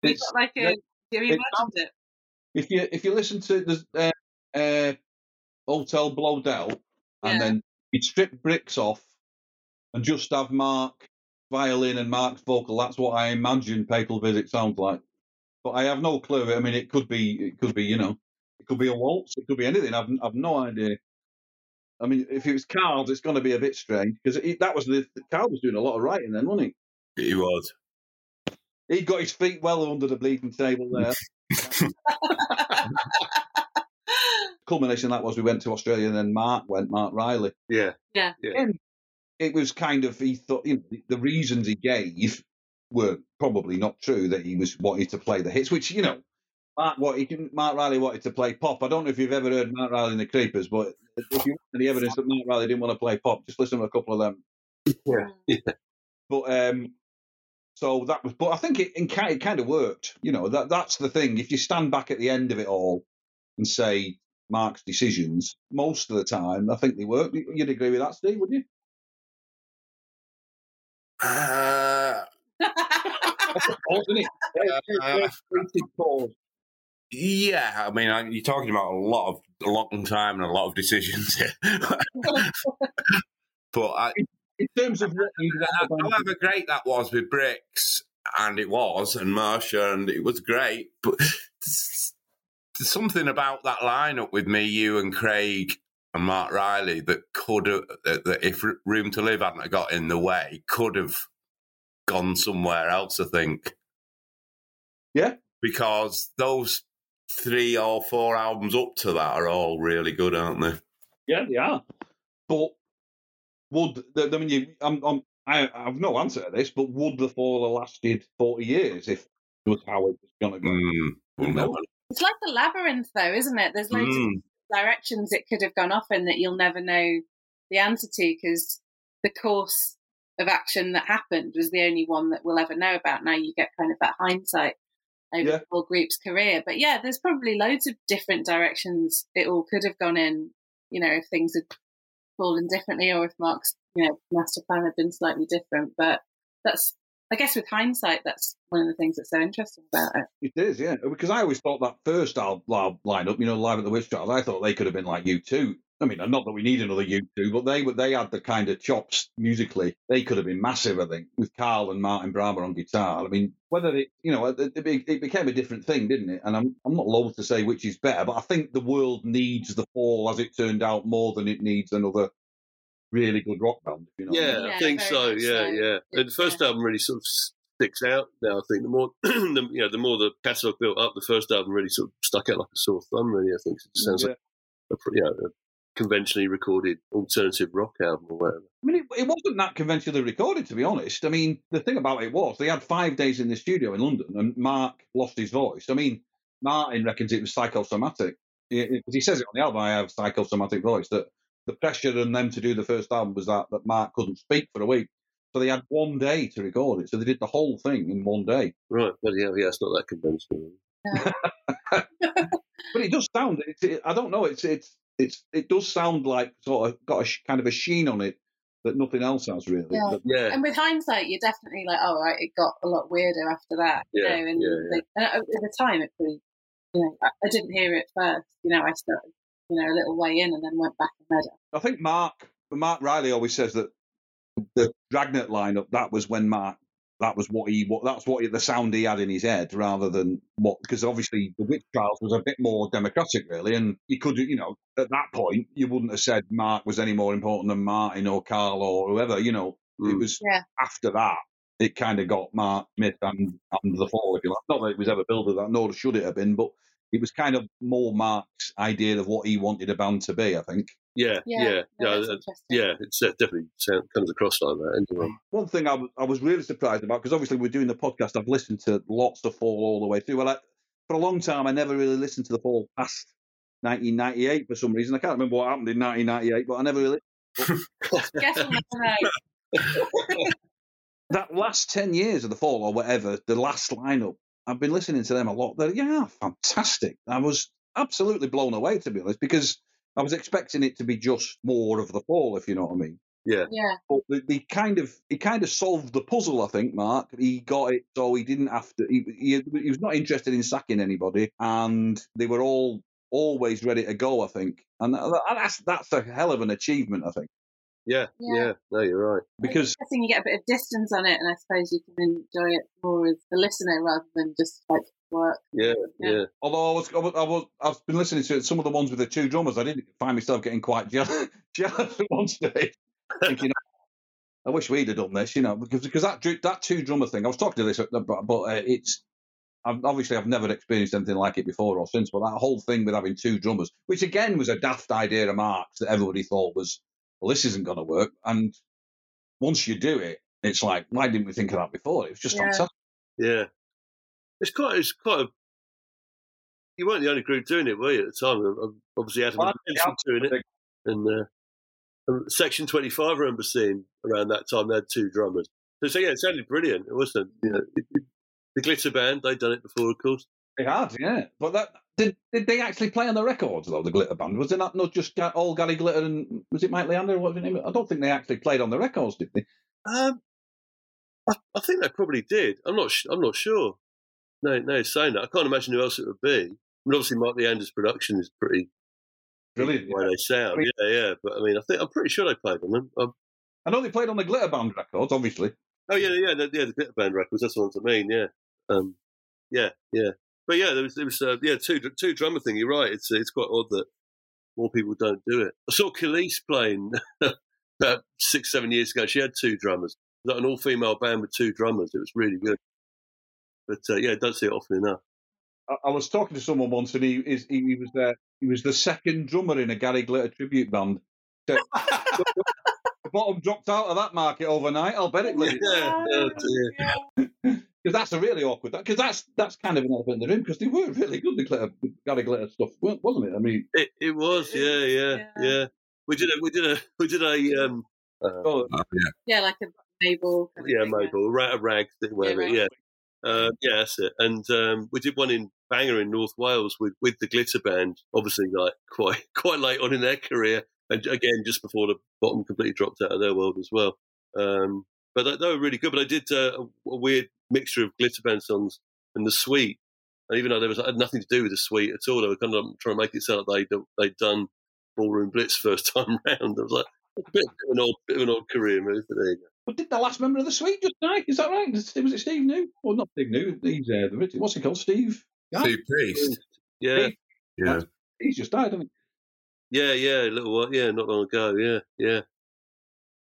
You It's- got like a. Do you it imagine it? If you if you listen to the uh, uh, Hotel Blöedel, and Yeah. then you'd strip Brix off and just have Mark violin and Mark's vocal, that's what I imagine Papal Visit sounds like. But I have no clue. I mean, it could be it could be you know it could be a waltz, it could be anything. I've I've no idea. I mean, if it was Carl's, it's going to be a bit strange because that was the Carl was doing a lot of writing then, wasn't he? He was. He got his feet well under the bleeding table there. Culmination of that was we went to Australia and then Mark went, Mark Riley. Yeah. Yeah. Yeah. And it was kind of, he thought, you know, the, the reasons he gave were probably not true that he was wanting to play the hits, which, you know, Mark, what he can, Mark Riley wanted to play pop. I don't know if you've ever heard Mark Riley and the Creepers, but if you want any evidence that Mark Riley didn't want to play pop, just listen to a couple of them. Yeah. Yeah. But um, so that was, but I think it, it, kind- of worked. You know, that that's the thing. If you stand back at the end of it all and say Mark's decisions, most of the time, I think they work. You'd agree with that, Steve, wouldn't you? Uh. Uh, yeah, I mean, I, you're talking about a lot of a long time and a lot of decisions here. but I, In terms of what you however great that was with Brix, and it was, and Marcia, and it was great. But there's there's something about that lineup with me, you, and Craig and Mark Riley that could have, that, that if Room to Live hadn't got in the way, could have gone somewhere else. I think. Yeah. because those three or four albums up to that are all really good, aren't they? Yeah, they are. But would I mean, you, I'm, I'm, I have no answer to this, but would the fall have lasted 40 years if it was how it was going to go? Mm, Who well, knows? It's like the labyrinth, though, isn't it? There's loads Mm. of directions it could have gone off in that you'll never know the answer to because the course of action that happened was the only one that we'll ever know about. Now you get kind of that hindsight over Yeah. the whole group's career. But yeah, there's probably loads of different directions it all could have gone in, you know, if things had fallen differently or oh, if Mark's, you know, master plan had been slightly different. But that's, I guess with hindsight, that's one of the things that's so interesting about it. It is, yeah. Because I always thought that first al- lineup, you know, live at the Witch Trials, I thought they could have been like U2. I mean, not that we need another U2, but they were they had the kind of chops musically. They could have been massive, I think, with Carl and Martin Bramah on guitar. I mean, whether it, you know, it, it became a different thing, didn't it? And I'm I'm not loath to say which is better, but I think the world needs the Fall, as it turned out, more than it needs another really good rock band. You know, what I Yeah. I think so. Yeah, so. yeah. And the first album really sort of sticks out now. I think the more, the, you know, the more the catalogue built up, the first album really sort of stuck out like a sore thumb. Really, I think it sounds Yeah. like a, you know, a conventionally recorded alternative rock album or whatever. I mean, it, it wasn't that conventionally recorded, to be honest. I mean, the thing about it was they had five days in the studio in London, and Mark lost his voice. I mean, Martin reckons it was psychosomatic. he, he says it on the album. I have psychosomatic voice. That the pressure on them to do the first album was that that Mark couldn't speak for a week, so they had one day to record it. So they did the whole thing in one day. Right, but yeah, yeah, it's not that conventional. but it does sound. It's, it, I don't know. It's it's it's it does sound like sort of got a sh- kind of a sheen on it that nothing else has really. Yeah. But- Yeah, And with hindsight, you're definitely like, oh, right, it got a lot weirder after that. You Yeah, know, and, yeah, like, and uh, at the time, it pretty, you know, I, I didn't hear it first. You know, I started, you know, a little way in and then went back and read it. I think Mark Mark Riley always says that the Dragnet lineup that was when Mark that was what he what that's what he, the sound he had in his head rather than what because obviously the Witch Trials was a bit more democratic really and you could you know at that point you wouldn't have said Mark was any more important than Martin or Carl or whoever you know it Mm. was Yeah. after that it kind of got Mark Smith and, and the Fall if you like not that it was ever built as that nor should it have been but it was kind of more Mark's idea of what he wanted a band to be I think yeah, Yeah, yeah, no, yeah, that's uh, yeah. It's uh, definitely sound, comes across like that. Anyway. One thing I was, I was really surprised about because obviously we're doing the podcast. I've listened to lots of Fall all the way through. Well, I, for a long time, I never really listened to the Fall past 1998 for some reason. I can't remember what happened in 1998, but I never really. Guess we'll never know. That last 10 years of the Fall or whatever, the last lineup, I've been listening to them a lot. They're yeah, fantastic. I was absolutely blown away to be honest because I was expecting it to be just more of the Fall, if you know what I mean. Yeah, Yeah. but the, the kind of he kind of solved the puzzle. I think Mark he got it, so he didn't have to. He, he, he was not interested in sacking anybody, and they were all always ready to go. I think, and that's that's a hell of an achievement. I think yeah, Yeah. yeah. No, you're right. because I think you get a bit of distance on it, and I suppose you can enjoy it more as a listener rather than just like work. Yeah, Yeah. yeah. although I was, I was, I was I've been listening to some of the ones with the two drummers, I didn't find myself getting quite jealous, jealous at one stage, thinking. I wish we'd have done this, you know, because because that that two drummer thing. I was talking to this, but, but uh, it's I've, obviously I've never experienced anything like it before or since. But that whole thing with having two drummers, which again was a daft idea of Mark's that everybody thought was, well, this isn't going to work. And once you do it, it's like, why didn't we think of that before? It was just Yeah. fantastic. Yeah, it's quite. It's quite. A, you weren't the only group doing it, were you? At the time, obviously Adam Well, I- doing it, and uh, Section Twenty Five. I remember seeing around that time they had two drummers. So, so yeah, it sounded brilliant. It wasn't. You know, it, it, the Glitter Band they'd done it before, of course. They had, yeah. But that did did they actually play on the records though? The Glitter Band was it not not just all Gary Glitter and was it Mike Leander? What was his name? I don't think they actually played on the records, did they? Um, I, I think they probably did. I'm not. sh- I'm not sure. No, no, saying that I can't imagine who else it would be. I mean, obviously, Mark Leander's production is pretty Brilliant. the way they sound. Yeah, yeah. But I mean, I think I'm pretty sure they played on them. Um, I know they played on the Glitter Band records, obviously. oh yeah, yeah, the, yeah. The Glitter Band records. That's the ones I mean. Yeah, um, yeah, yeah. But yeah, there was, there was, uh, yeah, two two drummer thing. You're right. It's it's quite odd that more people don't do it. I saw Khalees playing about six, seven years ago. She had two drummers. It was like an all female band with two drummers. It was really good. But uh, yeah, don't see it often enough. I, I was talking to someone once, and he is he, he was uh, he was the second drummer in a Gary Glitter tribute band. So- the bottom dropped out of that market overnight. I'll bet it. Yeah, oh, dear. Because that's a really awkward. Because that's that's kind of an elephant in the room. Because they were really good. The glitter, Gary Glitter stuff, wasn't it? I mean, It, it was, yeah, yeah, Yeah. yeah. We did a, we did a, we did a, um, uh, oh, Oh, yeah. Yeah, like a Mabel. yeah, thing, Mabel, a rag, a rag thing, whatever. right. Yeah, uh, yeah, that's it. And um, we did one in Bangor in North Wales with, with the Glitter Band. Obviously, like quite quite late on in their career, and again just before the bottom completely dropped out of their world as well. Um, but they, they were really good. But I did uh, a, weird mixture of Glitter Band songs and the Sweet. And even though there was had nothing to do with the Sweet at all, they were kind of trying to make it sound like they'd, they'd done Ballroom Blitz first time round. I was like, a bit of an odd, bit of an odd career move, but there you go. But did the last member of the Sweet just die? Is that right? Was it Steve New? Well, not Steve New. He's uh, the what's he called? Steve. Yeah. Steve Priest. Yeah, Yeah. He's just died, hasn't he? yeah, yeah, a little while, yeah, not long ago, yeah, yeah,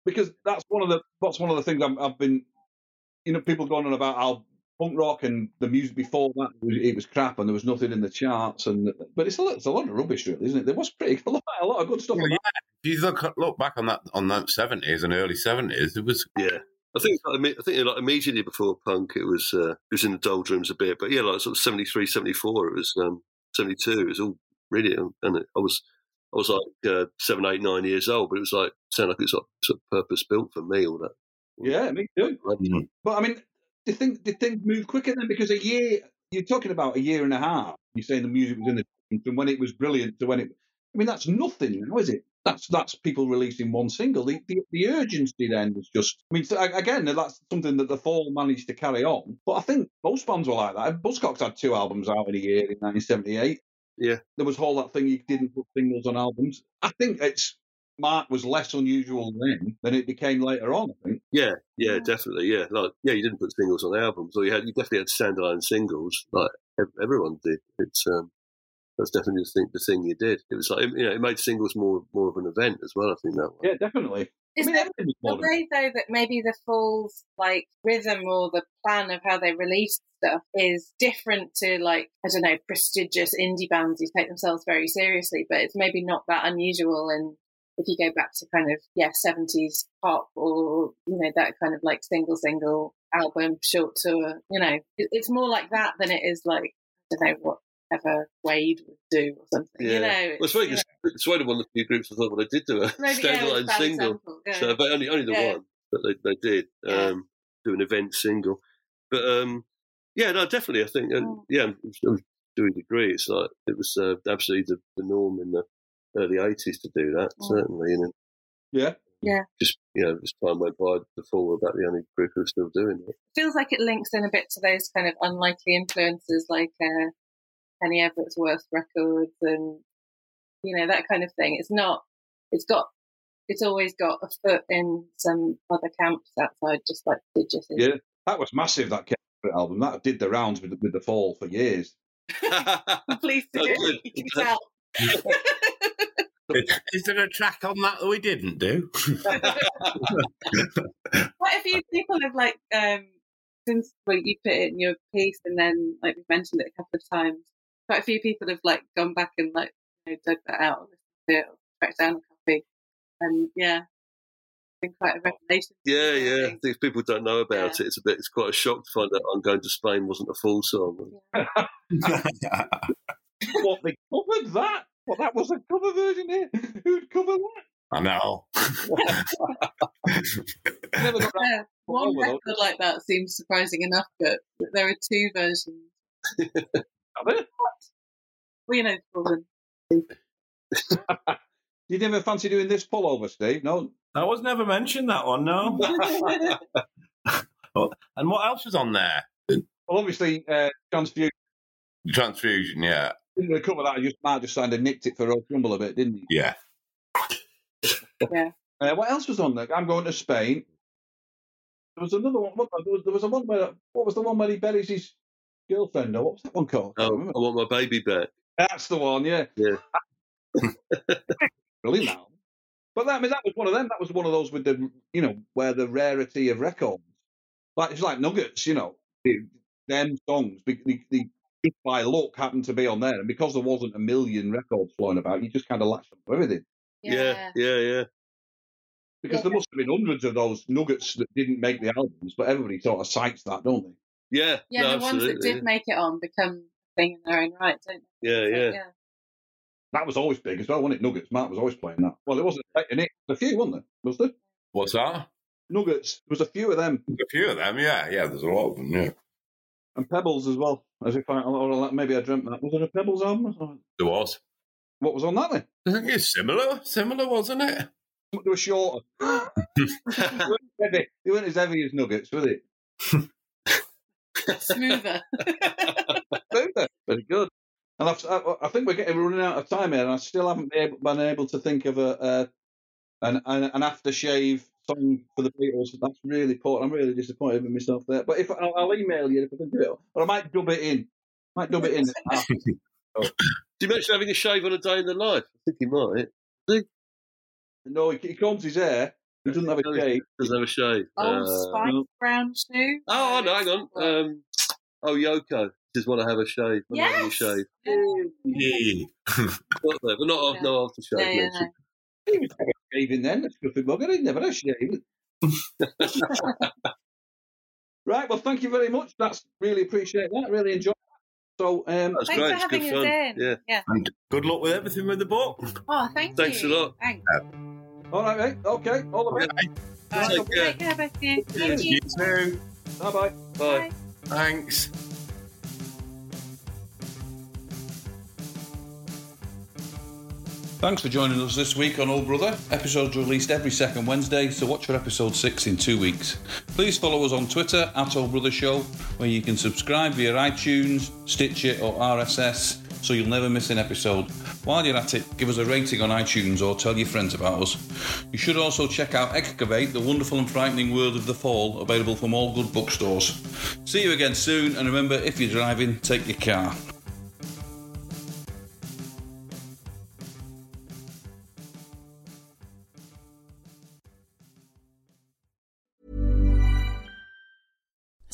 because that's one of the that's one of the things I've, I've been, you know, people going on about how punk rock and the music before that it was, crap and there was nothing in the charts and but it's a lot, it's a lot of rubbish really, isn't it? There was pretty a lot, a lot of good stuff. Well, about If you look look back on that on that seventies and early seventies, it was yeah. I think I think like immediately before punk, it was uh, it was in the doldrums a bit, but yeah, like sort of 73, 74, it was um, seventy two. It was all really. And, and it, I was I was like uh, seven, eight, nine years old, but it was like sound like it's like sort of purpose built for me. All that. Yeah, me too. But I mean, you think did things move quicker then? Because a year you're talking about a year and a half. You're saying the music was in the from when it was brilliant to when it. I mean, that's nothing now, is it? That's that's people releasing one single. The the, the urgency then was just. I mean, so, again, that's something that the Fall managed to carry on. But I think most bands were like that. Buzzcocks had two albums out in a year in 1978. Yeah, there was all that thing you didn't put singles on albums. I think it's Mark was less unusual then than it became later on. I think. Yeah, yeah, definitely. Yeah, like yeah, you didn't put singles on albums, or you had you definitely had standalone singles, like everyone did. It's um, that's definitely the thing, the thing you did. It was like you know, it made singles more more of an event as well. I think that. Way. Yeah, definitely. Is I mean, there a way though that maybe the Falls like rhythm or the plan of how they release stuff is different to like I don't know prestigious indie bands who take themselves very seriously, but it's maybe not that unusual. And if you go back to kind of yeah seventies pop or you know that kind of like single single album short tour, you know, it, it's more like that than it is like I don't know what ever Suede would do or something. Yeah. You know, well, know. Suede one of the few groups I thought well they did do a Maybe, standalone yeah, single, yeah. so but only only the one, but they they did um, do an event single. But um, yeah, no, definitely, I think, oh. yeah, to a degree, it's like it was uh, absolutely the, the, norm in the early eighties to do that, oh. certainly, and yeah. Yeah. Just you know, as time went by, the Fall were about the only group who were still doing it. Feels like it links in a bit to those kind of unlikely influences, like uh, Kenny Everett's worst records and you know that kind of thing. It's not. It's got. It's always got a foot in some other camps outside, just like Digit. Yeah, that was massive. That Kenny Everett album that did the rounds with the, with the Fall for years. Please do. You can tell. Is there a track on that that we didn't do? Quite a few people have like um since well, you put it in your piece and then like we've mentioned it a couple of times quite a few people have like gone back and like you know, dug that out and tracked down a copy. And yeah, been quite a revelation. Yeah, yeah. I think people don't know about yeah. it. It's a bit. It's quite a shock to find out "I'm Going to Spain" wasn't a Fall song. Yeah. what they covered that? Well, that was a cover version here. Who'd cover that? I know. yeah, one record like that seems surprising enough, but there are two versions. well, you know, problem. you never fancy doing this pullover, Steve? No, that was never mentioned that one. No. and what else was on there? Well, obviously, uh, transfusion. Transfusion, yeah. Didn't recover that. I just might just kind of nicked it for Rowche Rumble a bit, didn't you? Yeah. yeah. Uh, what else was on there? I'm going to Spain. There was another one. There was, there was a one where. What was the one where he buries his girlfriend? Or what was that one called? Oh, I, I want my baby back. That's the one. Yeah. Yeah. Brilliant album. But that, I mean, that was one of them. That was one of those with the, you know, where the rarity of records, like it's like Nuggets, you know, them songs, the, the, the by luck happened to be on there, and because there wasn't a million records flowing about, you just kind of latched on everything. Yeah, yeah, yeah. Because yeah. there must have been hundreds of those nuggets that didn't make the albums, but everybody sort of cites that, don't they? Yeah, yeah. No, the ones that did make it on become a thing in their own right, don't they? Yeah, so, yeah. yeah. That was always big as well, wasn't it? Nuggets. Mark was always playing that. Well, it wasn't in it. A few, wasn't there? Was there? What's that? Nuggets. There was a few of them. A few of them, yeah, yeah. There's a lot of them, yeah. And Pebbles as well. As if I, or maybe I dreamt that. Was there a Pebbles album? There was. What was on that then? I think it's similar. Similar, wasn't it? They were shorter. they, weren't heavy. they weren't as heavy as Nuggets, were they? Smoother. Smoother. Very good. And I've, I, think we're getting running out of time here, and I still haven't been able, been able to think of a, a an, an aftershave song for the Beatles. That's really important. I'm really disappointed with myself there. But if I'll, I'll email you if I can do it, or I might dub it in. I Might dub it in. Do you mention having a shave on a day in the life? I think he might. He? No, he, he combs his hair. He doesn't have a shave. Doesn't have a shave. Oh, uh, Spike no. Brown shoe. Oh, I no, hang on. Um, oh, Yoko just want to have a shave. Yes. Have a shave. Yeah. not there, but not yeah. no aftershave. Yeah, yeah, no. He was shaving then. That's good for bugger. He never had a right. Well, thank you very much. That's really appreciate that. Really enjoyed. So um, That's Thanks great. for It's having us fun. in. Yeah. yeah. And good luck with everything with the book. Oh, thank Thanks you. a lot. Thanks. all right, mate. Okay, all the best. All right, Take care. Take care, both you. Thank you. You too. Bye bye. Bye. Thanks. Thanks for joining us this week on Old Brother. Episodes released every second Wednesday, so watch for episode 6 in two weeks. Please follow us on Twitter at Old Brother Show, where you can subscribe via iTunes, Stitcher, or RSS so you'll never miss an episode. While you're at it, give us a rating on iTunes or tell your friends about us. You should also check out Excavate, the wonderful and frightening world of the fall, available from all good bookstores. See you again soon, and remember if you're driving, take your car.